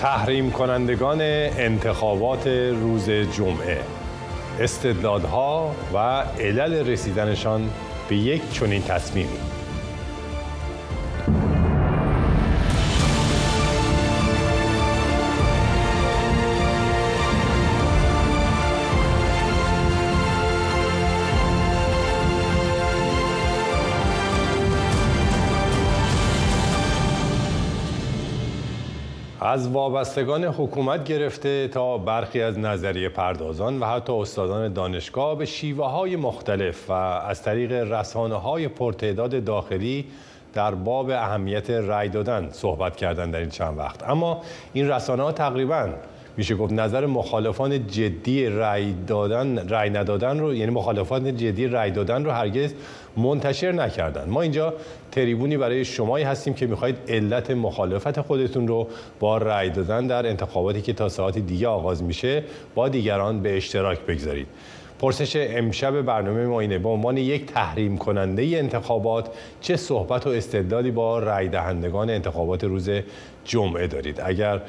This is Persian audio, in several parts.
تحریم کنندگان انتخابات روز جمعه. استدلالها و علل رسیدنشان به یک چنین تصمیمی. از وابستگان حکومت گرفته تا برخی از نظریه پردازان و حتی استادان دانشگاه به شیوه های مختلف و از طریق رسانه های پرتعداد داخلی در باب اهمیت رأی دادن صحبت کردن در این چند وقت. اما این رسانه ها تقریبا میشه گفت نظر مخالفان جدی رأی دادن رأی ندادن رو یعنی مخالفان جدی رأی دادن رو هرگز منتشر نکردن. ما اینجا تریبونی برای شمایی هستیم که می‌خواهید علت مخالفت خودتون رو با رأی دادن در انتخاباتی که تا ساعت دیگه آغاز میشه با دیگران به اشتراک بگذارید. پرسش امشب برنامه ما اینه به عنوان یک تحریم کننده انتخابات چه صحبت و استدلالی با رأی دهندگان انتخابات روز جمعه دارید؟ اگر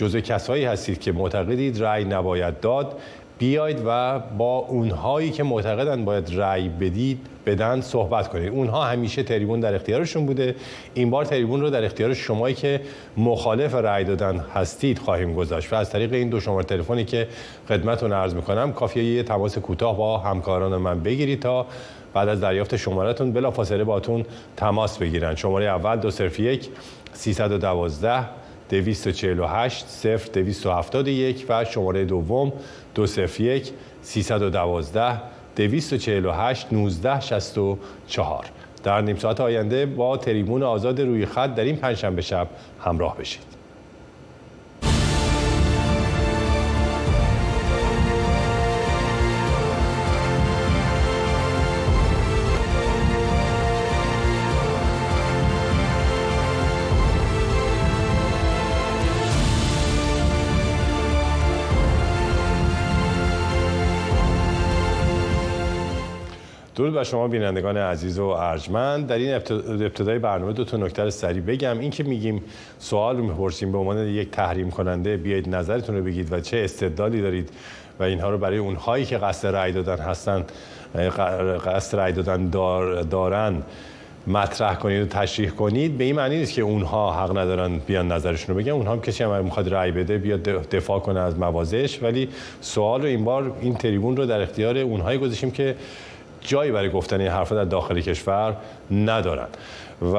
جزء کسایی هستید که معتقدید رأی نباید داد بیاید و با اونهایی که معتقدن باید رأی بدید بدن صحبت کنید. اونها همیشه تریبون در اختیارشون بوده. این بار تریبون رو در اختیار شمایی که مخالف رأی دادن هستید خواهیم گذاشت. و از طریق این دو شماره تلفنی که خدمتتون عرض می‌کنم کافیه یه تماس کوتاه با همکاران من بگیرید تا بعد از دریافت شمارتون بلافاصله باتون تماس بگیرن. شماره اول دو صرف یک 312 248 0 271 و شماره دوم 201 312 248 19 64 در نیم ساعت آینده با تریبون آزاد روی خط در این پنجشنبه شب همراه بشید. درود بر شما بینندگان عزیز و ارجمند. در این ابتدای برنامه دو تا نکته سریع بگم. این که میگیم سوال رو می‌پرسیم به عنوان یک تحریم کننده بیایید نظرتون رو بگید و چه استدلالی دارید و اینها رو برای اونهایی که قصد رأی دادن هستن قصد رأی دادن دار دارن مطرح کنید و تشریح کنید. به این معنی نیست که اونها حق ندارن بیان نظرشون رو بگن. اونها هم کسی هم می‌خواد رأی بده بیاد دفاع کنه از موازش ولی سوال رو این بار این تریبون رو در اختیار اونهایی گذاشتیم که جایی برای گفتن این حرفا در داخل کشور ندارن. و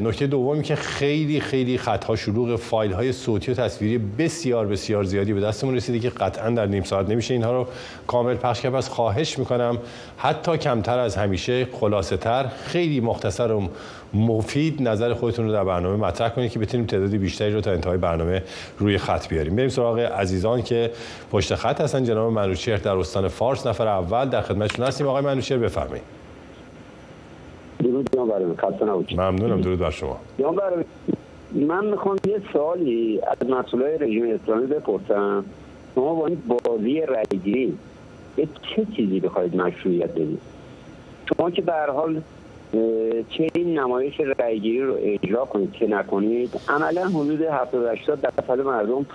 نکته دومی که خیلی خیلی خطها شلوغ فایل های صوتی و تصویری بسیار بسیار زیادی به دستمون رسیده که قطعا در نیم ساعت نمیشه اینها رو کامل پخش کرد. پس خواهش می‌کنم حتی کمتر از همیشه خلاصه تر خیلی مختصر و مفید نظر خودتون رو در برنامه مطرح کنید که بتونیم تعدادی بیشتری رو تا انتهای برنامه روی خط بیاریم. بریم سراغ عزیزان که پشت خط هستن. جناب منوچهر در استان فارس نفر اول در خدمتتون هستیم. آقای منوچهر بفرمایید. درود ممنونم. درود بر شما. من می‌خوام یه سوالی از مسئولای رژیم اسلامی بپرسم. شما با این بازی رأیگیری به چه چیزی بخواید مشروعیت بدید؟ شما که به حال چه این نمایش رأیگیری رو اجرا کنید که نکنید. عملا حدود 70 80 درصد مردم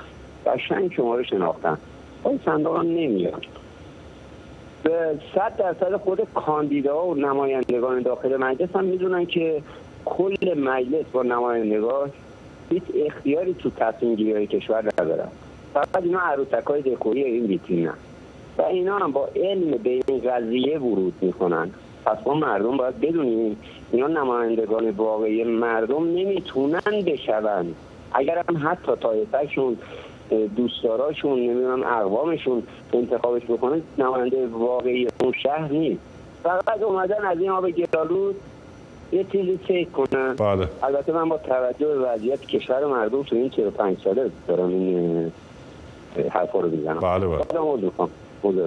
قشنگ شما رو شناختن. این صندوق نمیاد. به صد درصد خود کاندیدا و نمایندگان داخل مجلس هم می‌دونن که کل مجلس با نمایندگاش هیچ اختیاری تو تصمیم گیری کشور ندارن فقط اینا عروتک های دکوری این ویترینن و اینا هم با علم به این قضیه ورود می‌کنن. پس ما مردم باید بدونیم اینا نمایندگان واقعی مردم نمی‌تونن بشون اگر هم حتی طایفهشون دوستداراشون نمی‌دونم اقوامشون انتخابش بکنن نماینده واقعی اون شهر نیست. فقط اومدن از این آب گرالود یه چیزی چک کنن. بله. البته من با توجه به وضعیت کشور مردم تو این 45 ساله دارم این حرفا رو بزنم بله بله.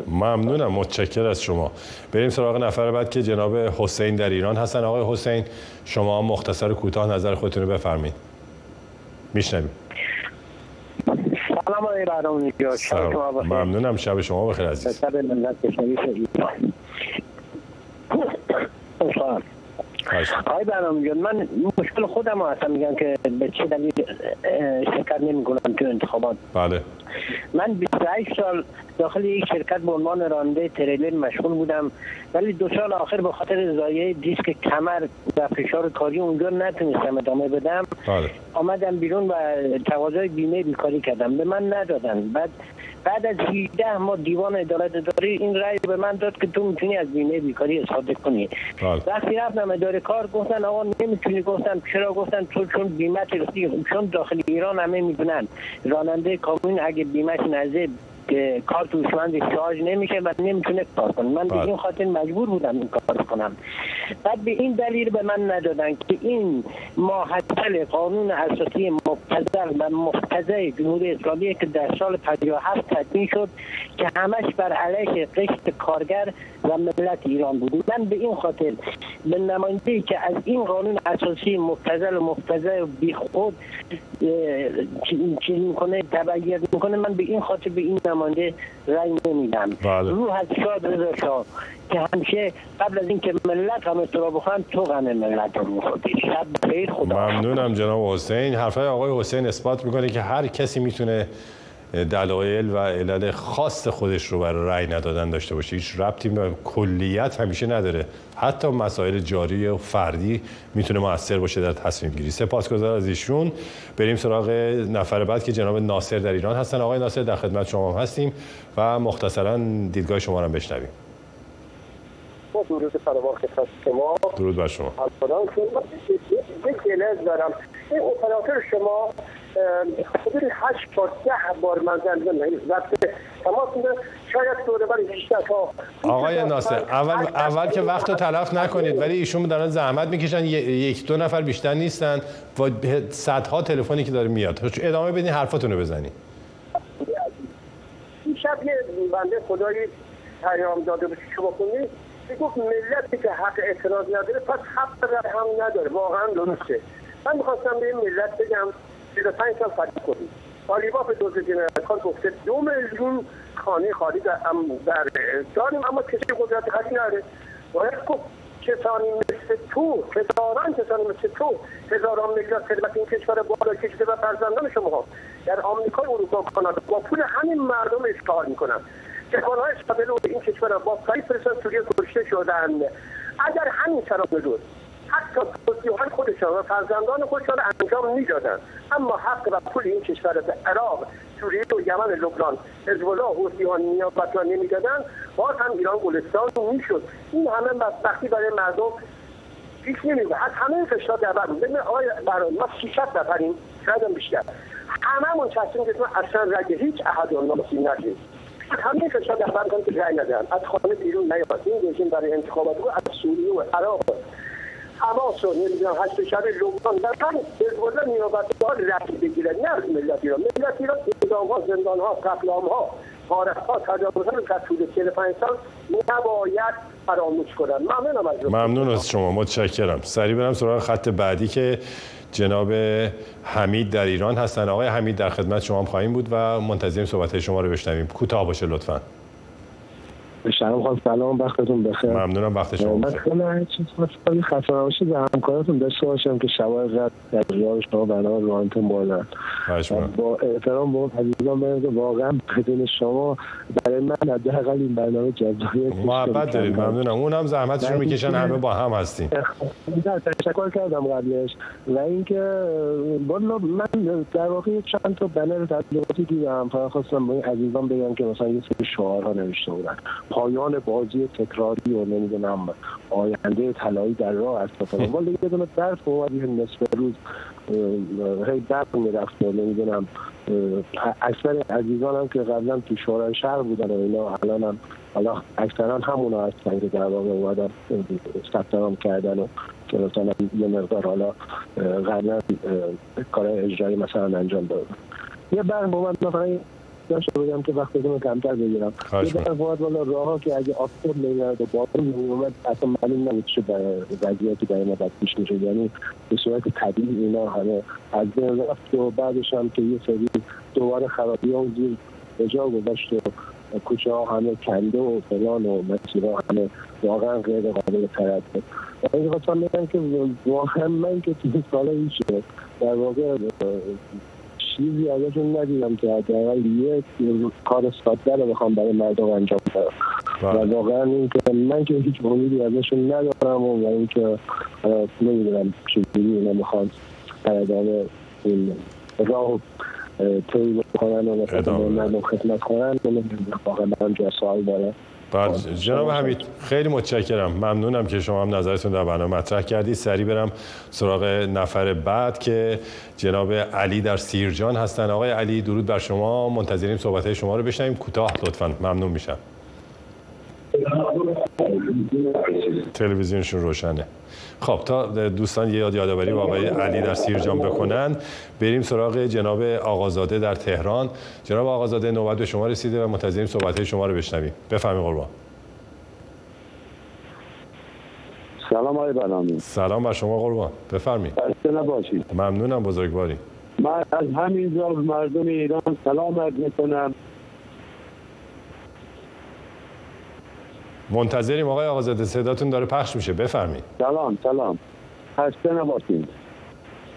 ممنونم متشکر از شما. بریم سراغ نفر بعد که جناب حسین در ایران هستن. آقای حسین شما مختصر کوتاه نظر خودتون رو بفرمایید. میشنویم. سلام آقای برنامه ممنونم. شب شما بخیر عزیز. آقای برنامه جان من مشکل خودم هستم میگم که به چه دلیل شرکت نمی کنم تو انتخابات. بله. من 28 سال داخل یک شرکت به عنوان راننده تریلر مشغول بودم ولی دو سال آخر به خاطر زایه دیسک کمر و فشار کاری اونجا نتونستم ادامه بدم. بله. آمدم بیرون و تقاضای بیمه بیکاری کردم. به من ندادن. بعد بعد از 18 ما دیوان عدالت داری این رأی به من داد که تو می‌تونی از بیمه بیکاری استفاده کنی. بله. وقتی رفتم اداره کار گفتن آقا نمی‌تونی گفتن چرا؟ گفتن تو چون بیمه چون داخل ایران همه می‌دونن. راننده کامیون اگه بیمهش نزد که کار توشمند شارژ نمیشه و نمی‌تونه کار کنه. من به بله. این خاطر مجبور بودم این کار کنم. بعد به این دلیل به من ندادن که این ماحصل قانون اساسی مبتزل و مفتزه جمهوری اسلامی که در سال 57 تدوین شد که همش بر علیه قشت کارگر و ملت ایران بود من به این خاطر به نماینده که از این قانون اساسی مبتزل و مفتزه و بی خود چیز می‌کنه تبعیت می‌کنه من به این خاطر به این نماینده رای نمیدم. بله. روح از شاد رضا که همیشه قبل از اینکه ملت هم تو بخوان تو غم ملت رو شب خدا ممنونم جناب حسین. حرفای آقای حسین اثبات می‌کنه که هر کسی می‌تونه دلایل و علل خاص خودش رو برای رأی ندادن داشته باشه. هیچ ربطی به کلیت همیشه نداره. حتی مسائل جاری و فردی می‌تونه موثر باشه در تصمیم گیری. سپاسگزار از ایشون. بریم سراغ نفر بعد که جناب ناصر در ایران هستن. آقای ناصر در خدمت شما هم هستیم و مختصرا دیدگاه شما رو بشنویم. با درود فراوان خدمت شما. درود بر شما. یک دارم. این اپراتور شما حدود هشت بار ده بار من زنده نیست وقتی تماس شاید دوره برای بیشتر تا آقای ناصر اول اول که وقت رو تلف نکنید ولی ایشون دارن زحمت می‌کشن. یک دو نفر بیشتر نیستن. و صدها تلفنی که داره میاد. ادامه بدین حرفاتون رو بزنید این شب یه بنده خدایی پیام داده به شما کنید گفت ملتی که حق اعتراض نداره پس حق در هم نداره. واقعا درسته. من می‌خواستم به این ملت بگم 35 سال فرق کنید آلیباف دوز جنرال گفته دو میلیون خانه خالی در, در داریم اما کسی قدرت خالی نداره. باید گفت کسانی مثل تو هزاران کسانی مثل تو هزاران میلیارد ثروت این کشور بالا کشیده و فرزندان شما در آمریکا اروپا کانادا با پول همین مردم اشغال می‌کنن. جوانهای سابلو این کشور با سایی پرسن سوریه کشته شدن. اگر همین سرابلو حتی توصیه های خودشان و فرزندان خودشان انجام می‌دادن. اما حق و پول این کشور به عراق سوریه و یمن لبنان حزب حوثی ها نیابت را نمی‌دادن باز هم ایران گلستان می‌شد. این همه بدبختی برای مردم پیش نمیده از همه فشار در بر ببین آقای برای ما 600 نفریم شاید هم بیشتر. هممون تصمیم گرفتیم اصلا رگ هیچ احد نامسی نشیم همه فشار در بر که رای ندن از خانه بیرون نیاد. این رژیم برای انتخابات از سوریه و عراق. حماس رو نمی‌دونم هشت شب لبنان در هم حزب نیابت ها رأی بگیرن. نه ملت ایران ملت ایران اعدام ها زندان ها قتل ها غارت ها تجاوز ها در طول 45 سال نباید فراموش کنن. ممنونم از ممنون از شما. متشکرم. سریع برم سراغ خط بعدی که جناب حمید در ایران هستن. آقای حمید در خدمت شما هم خواهیم بود و منتظریم صحبت شما رو بشنویم. کوتاه باشه لطفاً. شما خواهد سلام وقتتون بخیر. ممنونم وقت شما بخیر. خیلی هر چیز خواهد خسته نباشید. و همکارتون داشته باشم که شبای قد در ریال شما برنامه روانتون بالا با احترام با عزیزان بگم که واقعا بدون شما برای من حداقل این برنامه جذابیت محبت دارید ممنونم. اون هم زحمتشون می‌کشن همه با هم هستیم. تشکر کردم قبلش. و اینکه والا من در واقع چند تا بنر تبلیغاتی دیدم. فقط خواستم با این عزیزان بگم که مثلا یه سری شعارها نوشته بودن. پایان بازی تکراری و نمی‌دونم آینده طلایی در راه است. مثلا ولی یه دونه درس اومد یه نصف روز هی درد می‌رفت و نمی‌دونم اکثر عزیزان هم که قبلا تو شورای شهر بودن و اینا الان هم حالا اکثرا همونا هستن که در واقع اومدن ثبت کردن و که مثلا یه مقدار حالا قبلا کار اجرایی مثلا انجام دادن. یه برم با من مثلا داشته بگم که وقت بدون کمتر بگیرم. یه در باید والا راه ها که اگه آفتاب نمیاد و بارون نمیومد اصلا معلوم نبود چه وضعیتی برای ما باید پیش میشه. یعنی به صورت طبیعی اینا همه از بین رفت و بعدش هم که یه سری دوباره خرابی ها زیر به جا گذاشت و کوچه ها همه کنده و فلان و مسیر ها همه واقعا غیر قابل تردد این خواستم بگم که واقعا من که تو سال هیچ در واقع چیزی ازشون ندیدم که حداقل یک کار ساده رو بخوام برای مردم انجام بدم و بله. واقعا اینکه من که هیچ امیدی ازشون ندارم و اینکه نمی‌دونم چجوری اینا می‌خوان در ادامه این راه اه، طی بکنن و مثلا. مردم خدمت کنن. واقعا من جا سوال دارم بله جناب حمید خیلی متشکرم. ممنونم که شما هم نظرتون در برنامه مطرح کردید. سریع برم سراغ نفر بعد که جناب علی در سیرجان هستن. آقای علی درود بر شما. منتظریم صحبت های شما رو بشنویم. کوتاه لطفا. ممنون میشم. تلویزیونشون روشنه. خب تا دوستان یه یاد یادآوری با آقای علی در سیرجان بکنن بریم سراغ جناب آقازاده در تهران. جناب آقازاده نوبت به شما رسیده و منتظریم صحبت شما رو بشنویم. بفرمایید قربان. سلام آقای بنامی. سلام بر شما قربان. بفرمایید. خسته نباشید. ممنونم بزرگواری. من از همینجا به مردم ایران سلام عرض می‌کنم. منتظریم آقای آقازاده صداتون داره پخش میشه. بفرمایید. سلام سلام. خسته نباشید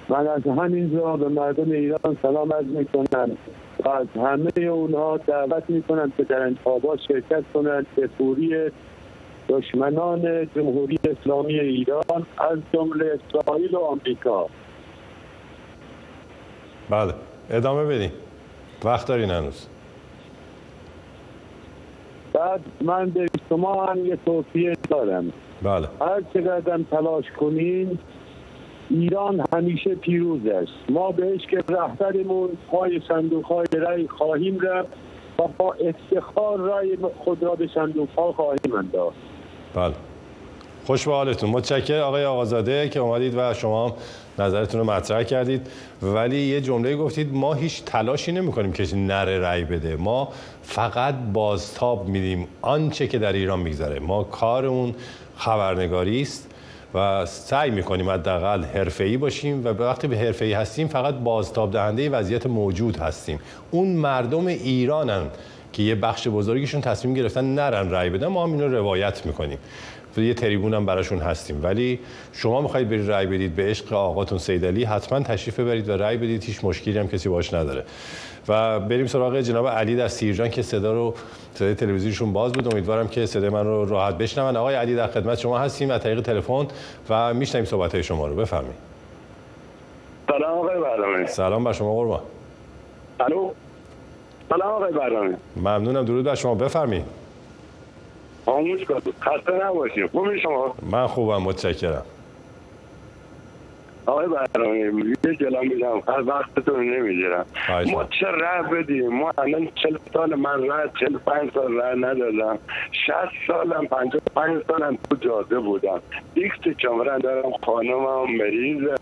من از همینجا به مردم ایران سلام عرض می‌کنم و از همه اونها دعوت می‌کنم که در انتخابات شرکت کنند به پوری دشمنان جمهوری اسلامی ایران از جمله اسرائیل و آمریکا. بله ادامه بدین. وقت دارین هنوز. بعد من به شما هم یه توصیه دارم. بله. هر چقدر تلاش کنین ایران همیشه پیروز است. ما بهش که رهبرمون پای صندوق های رای خواهیم رفت و با افتخار رای خود را به صندوق ها خواهیم انداخت. بله. خوش به حالتون متشکر آقای آقازاده که اومدید و شما هم نظرتون رو مطرح کردید. ولی یه جمله گفتید ما هیچ تلاشی نمی کنیم که نره رأی بده. ما فقط بازتاب میدیم آنچه که در ایران میگذره. ما کارمون خبرنگاری است و سعی می‌کنیم حداقل حرفه‌ای باشیم و وقتی به حرفه‌ای هستیم فقط بازتاب دهنده وضعیت موجود هستیم. اون مردم ایرانن که یه بخش بزرگیشون تصمیم گرفتن نرن رأی بدن ما هم اینو روایت می‌کنیم. یه تریبون هم براشون هستیم. ولی شما می‌خواید برید رأی بدید به عشق آقاتون سیدعلی حتما تشریف ببرید و رأی بدید هیچ مشکلی هم کسی باش نداره. و بریم سراغ جناب علی در سیرجان که صدا رو صدای تلویزیونشون باز بود. امیدوارم که صدای من رو راحت بشنون. آقای علی در خدمت شما هستیم از طریق تلفن و میشنویم صحبت های شما رو. بفرمایید. سلام آقای برنامه. سلام بر شما قربان. الو؟ سلام آقای برنامه. ممنونم. درود بر شما. بفرمایید. خاموش کن. خسته نباشید خوبی شما؟ من خوبم متشکرم. آقای برنامه یه جلال میدم. هر وقتتون نمی‌گیرم. ما. چه ره بدیم؟ ما الان چل سال من ره چل پنج سال ره ندادم. شست سالم پنج پنج سالم تو جاده بودم. دیکت چمرن دارم خانمم مریضه.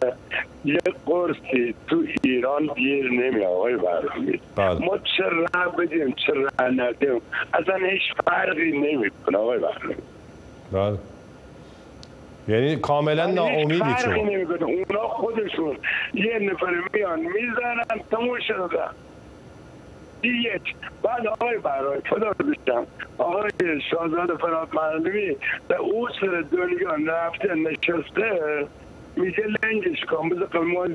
یه قرصی تو ایران گیر نمی آقای برنامه بله. ما چه ره بدیم؟ چه ره ندیم؟ اصلا هیچ فرقی نمی‌کنه آقای برنامه بله. یعنی کاملا فرقی شما نمی‌کنه. اونا خودشون یه نفر میان می‌زنن تموم شده. یک بعد آقای برای خدا بشم آقای شاهزاده فراد معلمی به او سر دنیا رفته نشسته. میگه لنگش کن. بذار ما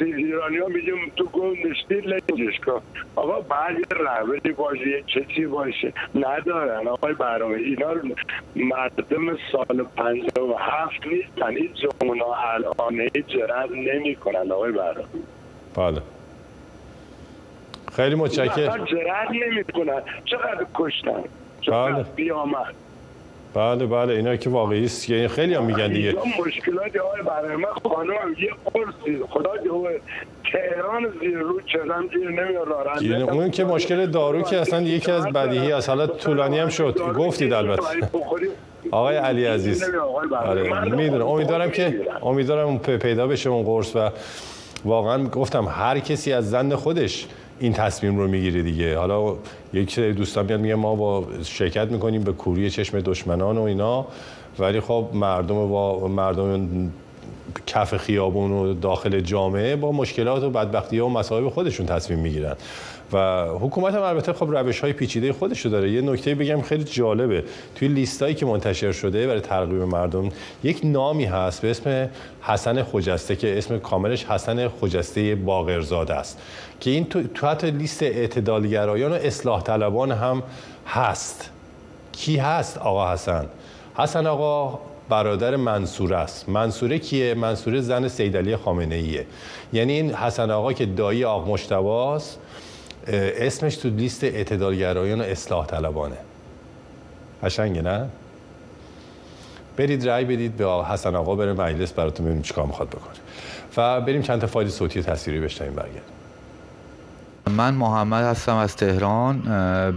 ایرانی ها میگیم تو گم نشتی لنگش کن. آقا بعد یه رهبری باشه یه چیزی باشه. ندارن. آقای برنامه اینا رو مردم سال پنجاه و هفت نیستن. این جمعونا الان جرد نمی کنن آقای برنامه. بله. خیلی متشکر اصلا جرد نمی کنن چقدر کشتن؟ بله. چقدر بیامد بله بله اینا که واقعی است. یعنی خیلی هم میگن دیگه. مشکلات آقای برای من خانم یه قرصی. خدا جو تهران زیر رو چرم زیر نمیاد یعنی اون که مشکل دارو که اصلا یکی از بدیهی از حالا طولانی هم شد. گفتید البته. آقای علی عزیز. آره می‌دونم. امیدوارم که امیدوارم پیدا بشه اون قرص و واقعا گفتم هر کسی از زن خودش این تصمیم رو می‌گیره دیگه. حالا یک دوستان میاد میگه ما با شرکت می‌کنیم به کوری چشم دشمنان و اینا. ولی خب مردم با مردم کف خیابون و داخل جامعه با مشکلات و بدبختی و مصائب خودشون تصمیم می‌گیرن. و حکومت هم البته خب روش های پیچیده خودش رو داره. یه نکته بگم خیلی جالبه. توی لیستایی که منتشر شده برای ترغیب مردم یک نامی هست به اسم حسن خجسته که اسم کاملش حسن خجسته باقرزاده است. که این تو, تو حتی لیست اعتدالگرایان و اصلاح طلبان هم هست. کی هست؟ آقا حسن. حسن آقا برادر منصور است. منصوره کیه؟ منصوره زن سیدعلی خامنه ایه یعنی این حسن آقا که دایی آق مشتباست اسمش تو لیست اعتدالگرایان و اصلاح طلبانه. قشنگه نه؟ برید رأی بدید به حسن آقا بره مجلس براتون ببینیم چیکار می‌خواد بکنه. و بریم چند تا فایل صوتی تصویری بشنویم برگردیم. من محمد هستم از تهران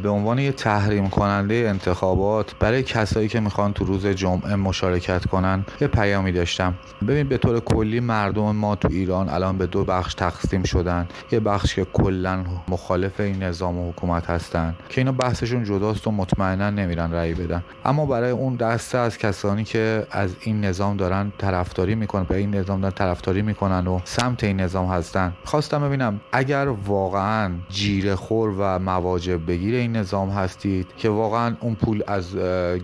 به عنوان یه تحریم کننده انتخابات برای کسایی که می‌خوان تو روز جمعه مشارکت کنن یه پیامی داشتم. ببین به طور کلی مردم ما تو ایران الان به دو بخش تقسیم شدن. یه بخش که کلا مخالف این نظام و حکومت هستن که اینا بحثشون جداست و مطمئنا نمیرن رأی بدن. اما برای اون دسته از کسانی که از این نظام دارن طرفداری می‌کنن به این نظام دارن طرفداری می‌کنن و سمت این نظام هستن خواستم ببینم اگر واقعا جیره خور و مواجب بگیر این نظام هستید که واقعا اون پول از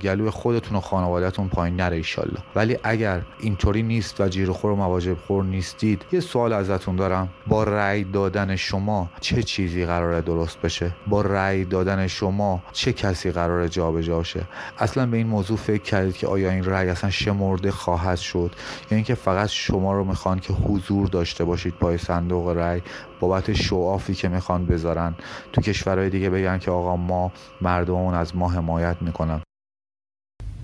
گلوی خودتون و خانوادهتون پایین نره ایشالله. ولی اگر اینطوری نیست و جیره خور و مواجب خور نیستید یه سوال ازتون دارم. با رأی دادن شما چه چیزی قراره درست بشه؟ با رأی دادن شما چه کسی قراره جابجا شه؟ اصلا به این موضوع فکر کردید که آیا این رأی اصلا شمرده خواهد شد؟ یا اینکه فقط شما رو می‌خوان که حضور داشته باشید پای صندوق رأی بابت شوافی که می‌خوان بذارن تو کشورهای دیگه بگن که آقا ما مردمون از ما حمایت می‌کنن.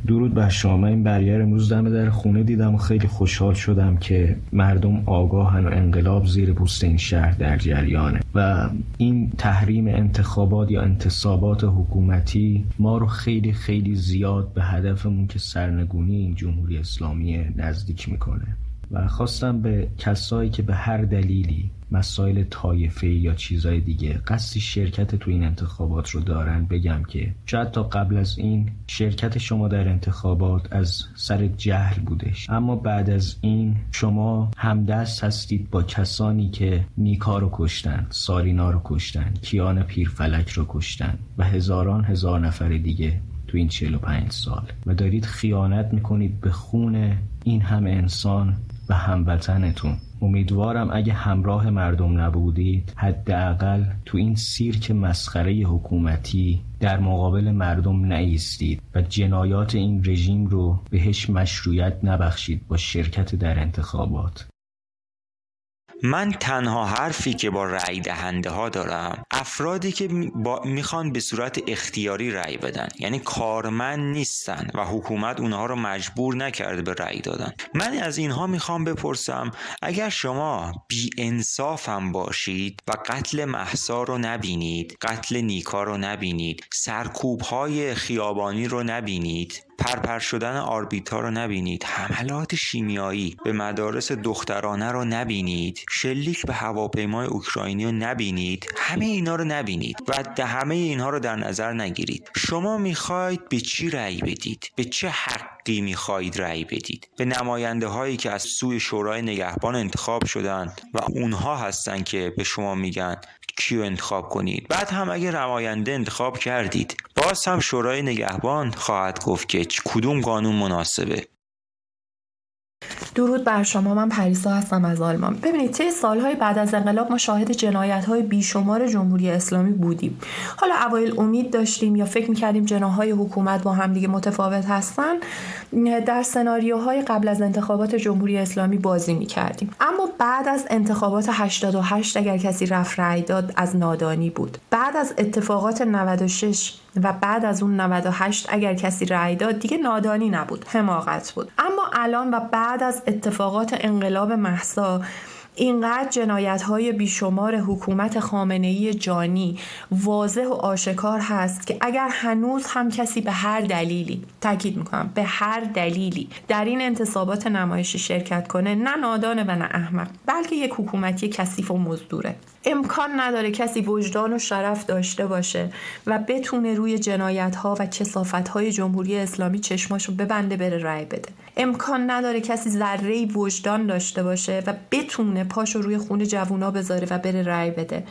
درود بر شما. این برگر امروز دم در خونه دیدم و خیلی خوشحال شدم که مردم آگاهن و انقلاب زیر پوست این شهر در جریانه و این تحریم انتخابات یا انتصابات حکومتی ما رو خیلی خیلی زیاد به هدفمون که سرنگونی این جمهوری اسلامی نزدیک می‌کنه. و خواستم به کسایی که به هر دلیلی مسائل طایفه یا چیزای دیگه قصدی شرکت تو این انتخابات رو دارن بگم که شاید تا قبل از این شرکت شما در انتخابات از سر جهل بودش. اما بعد از این شما همدست هستید با کسانی که نیکا رو کشتن سارینا رو کشتن کیان پیرفلک رو کشتن و هزاران هزار نفر دیگه تو این 45 سال. و دارید خیانت می‌کنید به خون این همه انسان و هموطنتون امیدوارم اگه همراه مردم نبودید حداقل تو این سیرک مسخره حکومتی در مقابل مردم نایستید و جنایات این رژیم رو بهش مشروعیت نبخشید با شرکت در انتخابات. من تنها حرفی که با رأی دهنده ها دارم افرادی که می‌خوان به صورت اختیاری رأی بدن. یعنی کارمند نیستن و حکومت اونها رو مجبور نکرده به رأی دادن. من از اینها می‌خوام بپرسم اگر شما بی انصافم باشید و قتل محسا رو نبینید قتل نیکا رو نبینید سرکوب های خیابانی رو نبینید پرپر شدن آربیتا رو نبینید. حملات شیمیایی به مدارس دخترانه رو نبینید. شلیک به هواپیمای اوکراینی رو نبینید. همه اینا رو نبینید و همه اینها رو در نظر نگیرید. شما می‌خواید به چی رأی بدید؟ به چه حقی می‌خواهید رأی بدید؟ به نماینده هایی که از سوی شورای نگهبان انتخاب شدن و اونها هستن که به شما میگن. کیو انتخاب کنید. بعد هم اگه نماینده انتخاب کردید. باز هم شورای نگهبان خواهد گفت که کدوم قانون مناسبه. درود بر شما من پریسا هستم از آلمان. ببینید طی سالهای بعد از انقلاب ما شاهد جنایت های بیشمار جمهوری اسلامی بودیم. حالا اوایل امید داشتیم یا فکر می‌کردیم جناهای حکومت با هم دیگه متفاوت هستن. در سناریوهای قبل از انتخابات جمهوری اسلامی بازی می‌کردیم. اما بعد از انتخابات 88 اگر کسی رفت رأی داد از نادانی بود. بعد از اتفاقات 96 و بعد از اون 98 اگر کسی رأی داد دیگه نادانی نبود حماقت بود. اما الان و بعد از اتفاقات انقلاب محسا اینقدر جنایت های بیشمار حکومت خامنه جانی واضح و آشکار هست که اگر هنوز هم کسی به هر دلیلی تاکید می‌کنم به هر دلیلی در این انتصابات نمایشی شرکت کنه نه نادانه و نه احمق بلکه یک حکومتی کثیف و مزدوره. امکان نداره کسی وجدان و شرف داشته باشه و بتونه روی جنایت ها و کسافت های جمهوری اسلامی چشماشو ببنده بره رأی بده. امکان نداره کسی ذره وجدان داشته باشه و بتونه پاشو روی خون جوونا بذاره و بره رأی بده.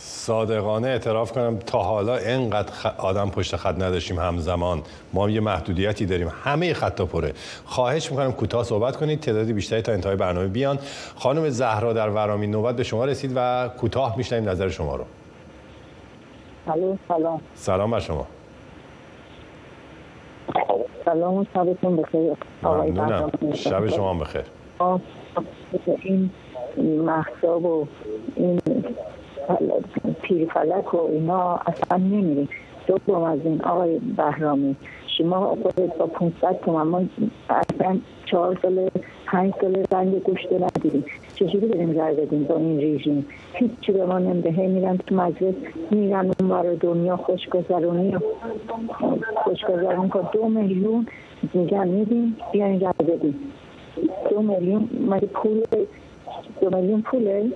صادقانه اعتراف کنم تا حالا اینقدر آدم پشت خط نداشتیم همزمان. ما یه محدودیتی داریم. همه خطا پره. خواهش می‌کنم کوتاه صحبت کنید. تعدادی بیشتری تا انتهای برنامه بیان. خانم زهرا در ورامی نوبت به شما رسید و کوتاه میشنیم نظر شما رو. سلام سلام. بر شما. سلام شبتون بخیر. ممنونم. شب شما بخیر. این محصاب و این پیرفلک و اینا اصلا نمیریم دوم از این آقای بهرامی شما خودت با 500 تومن ما اصلا چهار سال پنج سال رنگ گوشت ندیدیم. چجوری بریم رای بدیم با این رژیم؟ هیچی به ما نمیده. میرن تو مجلس میرن اون برای دنیا خوشگذرونی خوشگذرون کن دو میلیون میگن میدیم بیاین رای بدیم. دو میلیون مگه پول دو میلیون پوله؟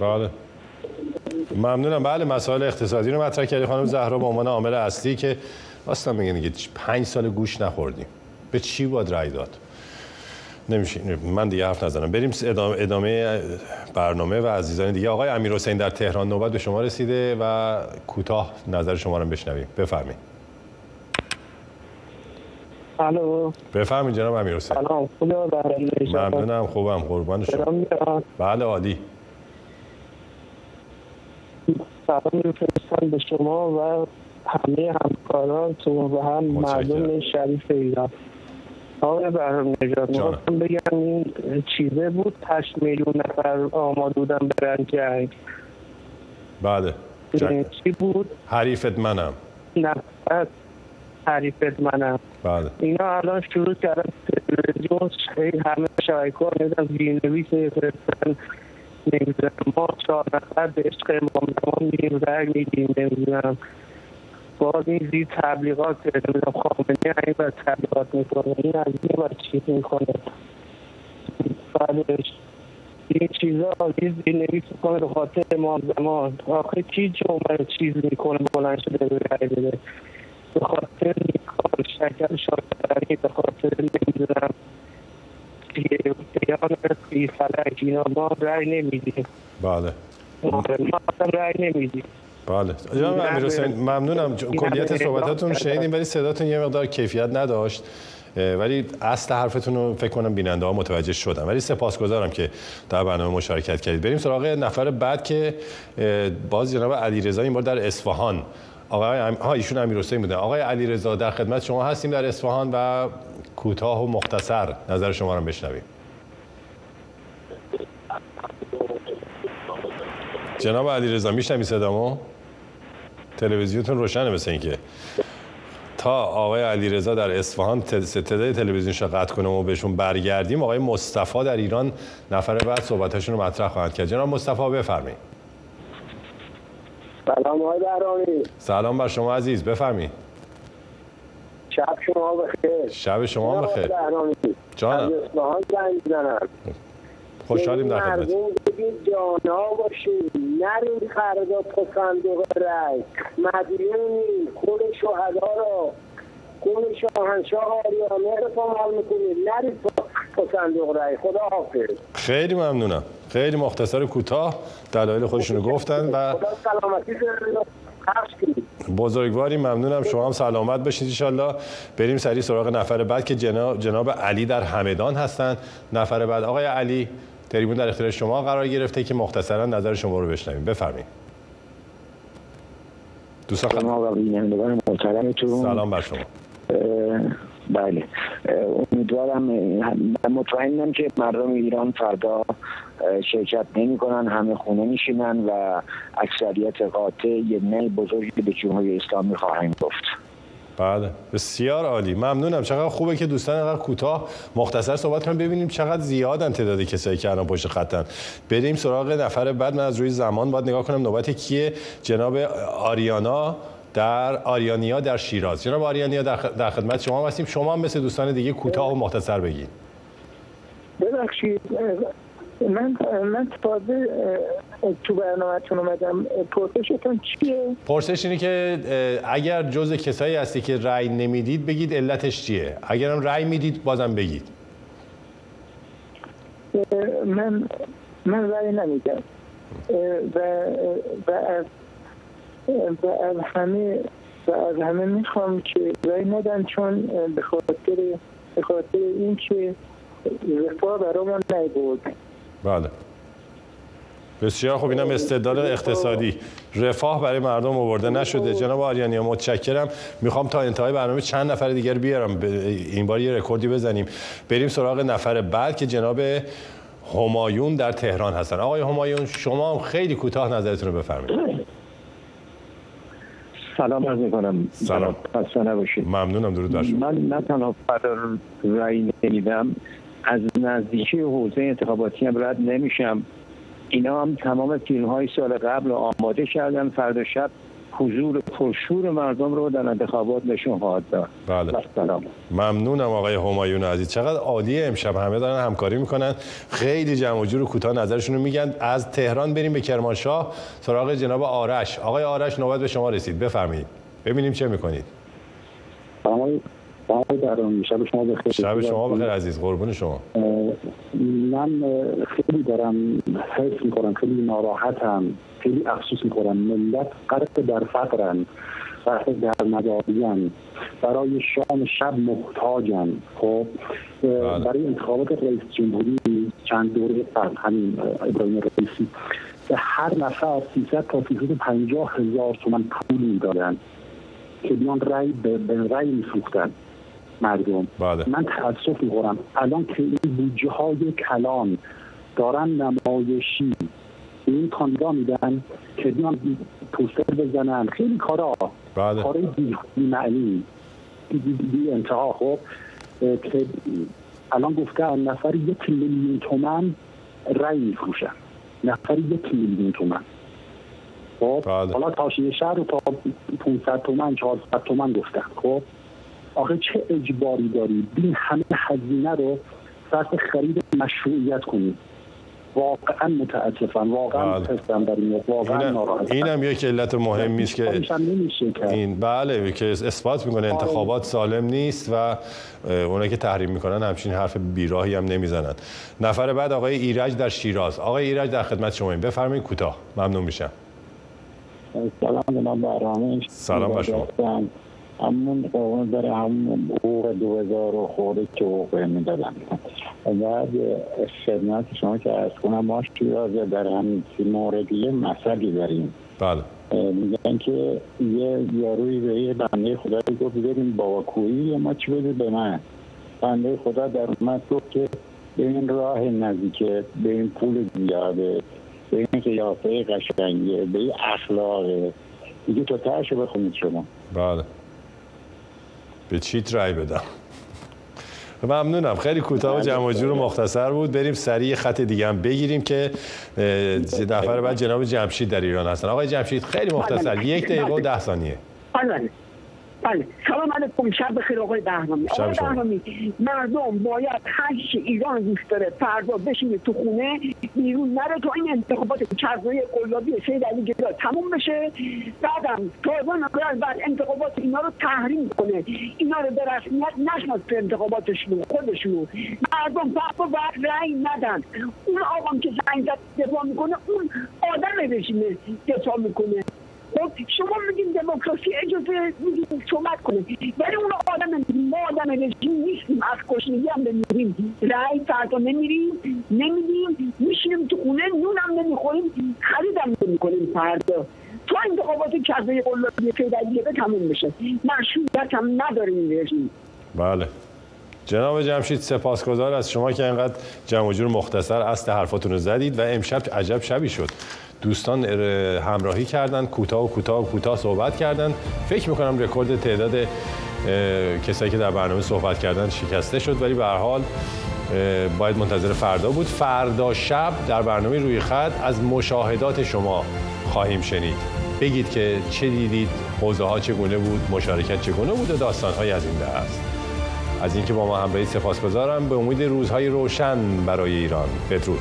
بله. ممنونم. بله مسائل اقتصادی رو مطرح کردی. خانم زهرا به عنوان عامل اصلی که اصلا میگن دیگه پنج سال گوش نخوردیم. به چی باید رای داد؟ نمیشه. من دیگه حرف نزنم. بریم ادامه, ادامه برنامه و عزیزان دیگه. آقای امیر حسین در تهران نوبت به شما رسیده و کوتاه نظر شما رو بشنویم. بفرمایید. الو. بفرمایید جناب امیر حسین. سلام. ممنونم. خوبم. قربان شما. بله عالی. سلام میفرستم به شما و همه همکارانتون و هم مردم شریف ایران. آقای برهم نجات می‌خواستم بگم این چیزه بود؟ 8 میلیون نفر آماده بودن برن جنگ. بله. چی بود؟ حریفت منم. نه حریفت منم. بله. اینا الان شروع کردن تلویزیون همه شایکار نمیدن زیرنویس میفرستن. نمی‌دونم ما چهار نفر به عشق امام زمان میریم رنگ میدیم نمی‌دونم باز این زیر تبلیغات نمی‌دونم خامنه این بر تبلیغات می‌کنه این از این بر چیز می‌کنه بعدش این چیزا یه زیر نویس می‌کنه به خاطر امام زمان آخه کی جمعه چیز می‌کنه بلند شده به رای بده به خاطر نیکار شکر شاکرانی به خاطر نمی‌دونم پیان بی فلک اینا ما رای نمیدیم. بله. ما رای نمیدیم. بله. جناب امیر حسین ممنونم. کلیت صحبتاتون شنیدیم ولی صداتون یه مقدار کیفیت نداشت. ولی اصل حرفتون رو فکر کنم بیننده ها متوجه شدن. ولی سپاسگزارم که در برنامه مشارکت کردید. بریم سراغ نفر بعد که باز جناب علیرضا این بار در اصفهان آقای ام... ها ایشون امیر حسین بودن آقای علیرضا در خدمت شما هستیم در اصفهان و کوتاه و مختصر نظر شما رو بشنویم. جناب علیرضا میشنوی صدامو؟ تلویزیونتون روشنه مثل اینکه. تا آقای علیرضا در اصفهان تعداد تلویزیون قطع کنه و بهشون برگردیم آقای مصطفی در ایران نفر بعد صحبتاشون رو مطرح خواهند کرد. جناب مصطفی بفرمایید. سلام آقای بهرامی. سلام بر شما عزیز بفرمایید شب شما بخیر شب شما بخیر جانم. خوشحالیم در خدمت مردم بگید جانا باشید نرید خردا تو صندوق رای مدیونی کل شهدا رو کل شاهنشاه آریانه رو پامال می‌کنید نرید تو صندوق رای خدا حافظ خیلی ممنونم. خیلی مختصر کوتاه دلایل خودشون رو گفتن و خدا سلامتی بزرگواری ممنونم. شما هم سلامت باشید انشالله بریم سریع سراغ نفر بعد که جناب, جناب علی در همدان هستن. نفر بعد آقای علی تریبون در اختیار شما قرار گرفته که مختصرا نظر شما رو بشنویم. بفرمایید. دوستان محترمتون سلام بر شما. بله. امیدوارم مطمئنم که مردم ایران فردا شرکت نمی کنن همه خونه میشینن و اکثریت قاطع یه نه بزرگی به جمهوری اسلامی خواهیم گفت. بله. بسیار عالی. ممنونم. چقدر خوبه که دوستان اینقدر کوتاه مختصر صحبت کنیم ببینیم چقدر زیادن تعداد کسایی که الان پشت خطن بریم سراغ نفر بعد. من از روی زمان باید نگاه کنم نوبت کیه. جناب آریانا. در آریانیا در شیراز. جناب آریانیا در خدمت شما هستیم. شما هم مثل دوستان دیگه کوتاه و مختصر بگید. ببخشید من من تازه تو برنامهتون اومدم. پرسشتون چیه؟ پرسش اینه که اگر جز کسایی هستی که رأی نمی‌دید بگید علتش چیه؟ اگرم رأی می‌دید بازم بگید. من من رأی نمیدم. و و از و از همه و از همه می‌خوام که رأی ندن چون به خاطر به خاطر اینکه رفاه برامون نیبود بله. بسیار خوب. اینم استدلال اقتصادی. رفاه برای مردم آورده نشده. جناب آریانی متشکرم. می‌خوام تا انتهای برنامه چند نفر دیگر بیارم. این بار یه رکوردی بزنیم. بریم سراغ نفر بعد که جناب همایون در تهران هستن. آقای همایون شما هم خیلی کوتاه نظرتون رو بفرمایید. سلام عرض می‌کنم. سلام. خسته نباشید. ممنونم درود بر من نه تنها فدار رأی نمیدم از نزدیکی حوزه انتخاباتی هم رد نمیشم. اینا هم تمام فیلم های سال قبل آماده کردن فردا شب حضور پرشور مردم رو در انتخابات نشون خواهد داد. بله. سلام. ممنونم آقای همایون عزیز. چقدر عالیه امشب. همه دارن همکاری می‌کنن. خیلی جمع و جور کوتاه نظرشون رو میگن. از تهران بریم به کرمانشاه سراغ جناب آرش. آقای آرش نوبت به شما رسید. بفرمایید. ببینیم چه می‌کنید. شب شما بخیر. شب شما بخیر عزیز. قربون شما. من خیلی دارم حس می‌کنم. خیلی ناراحتم. خیلی افسوس می‌کنم ملت قرق در فقرن قرق در ندارین برای شام شب محتاجن. خب برای انتخابات رئیس جمهوری چند دوره قبل همین ابراهیم رئیسی به هر نفر 300 تا 350 هزار تومن پول می‌دادن که بیان رأی به رأی میسوختن مردم. بله. من تاسف می‌خورم. الان که این بودجه های کلان دارن نمایشی این کاندیدا میدن که بیان پوستر بزنن. خیلی کارا. بله. کارای بی معنی. بی, بی, بی انتها. خب که الان گفتن نفر یک میلیون تومن رأی میفروشن. نفر یک میلیون تومن. خب بله. حالا تاشیه شهر رو تا 500 تومن 400 تومن گفتن. خب آخه چه اجباری داری؟ این همه هزینه رو صرف خرید مشروعیت کنید واقعا متاسفم واقعا پستم در این واقعا ناراحتم. این هم یک علت مهمی است که این بله که اثبات می‌کنه انتخابات سالم نیست و اونایی که تحریم می‌کنن همچین حرف بیراهی هم نمی‌زنن. نفر بعد آقای ایرج در شیراز. آقای ایرج در خدمت شما این بفرمایید کوتاه. ممنون میشم. سلام جناب سلام بر شما. همون قانون داره همون حقوق دو هزار و خورده که حقوق می‌دادن بعد خدمت شما که از کنم ما شیرازه در همین موردی مسئله داریم. بله. میگن که یه یاروی به یه بنده خدا گفت بریم بابا کویی ما چی بده به من؟ بنده خدا در اومد گفت که به این راه نزدیکه به این پول زیاده به این قیافه قشنگه به این اخلاقه. دیگه تو ترشو بخونید شما. بله. به چیت رای بدم؟ ممنونم. خیلی کوتاه و جمع جور مختصر بود. بریم سریع خط دیگه هم بگیریم که نفر بعد جناب جمشید در ایران هستن. آقای جمشید خیلی مختصر. یک دقیقه و ده ثانیه. بله. سلام علیکم شب بخیر آقای بهرامی. آقای بهرامی مردم باید هشت ایران دوست داره فردا بشینه تو خونه بیرون نره تا این انتخابات چرزای قلابی سید علی گدا تموم بشه. بعدم تازه بعد انتخابات اینا رو تحریم کنه. اینا رو به رسمیت نشناس تو انتخاباتشون خودشون مردم فردا باید رأی ندن. اون آقام که زنگ زد دفاع می‌کنه اون آدم رژیم دفاع می‌کنه. خب شما میگین دموکراسی اجازه میگین صحبت کنه ولی اون آدم ما آدم رژیم نیستیم. از کشنگی هم نمیریم. رأی فردا نمیریم نمیدیم. میشینیم تو خونه نونم نمی‌خوریم. خریدم نمی‌کنیم فردا. تو انتخابات کذای قلابی فیدلیه به تموم بشه. مشروعیت هم نداره این رژیم. بله. جناب جمشید سپاسگزار از شما که اینقدر جمع جور مختصر اصل حرفاتون رو زدید و امشب عجب شبی شد. دوستان همراهی کردن کوتاه و کوتاه و کوتاه صحبت کردن. فکر می‌کنم رکورد تعداد کسایی که در برنامه صحبت کردن شکسته شد. ولی به هر حال باید منتظر فردا بود. فردا شب در برنامه روی خط از مشاهدات شما خواهیم شنید. بگید که چه دیدید حوزه ها چگونه بود مشارکت چگونه بود و داستان های از این است. از اینکه با ما همراهی سپاسگزارم. به امید روزهای روشن برای ایران. بدرود.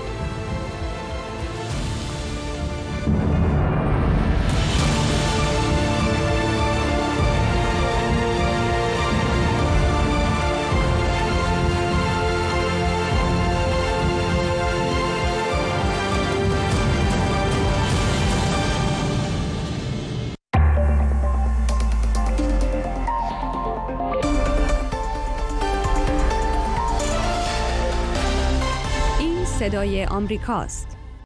صدای آمریکاست.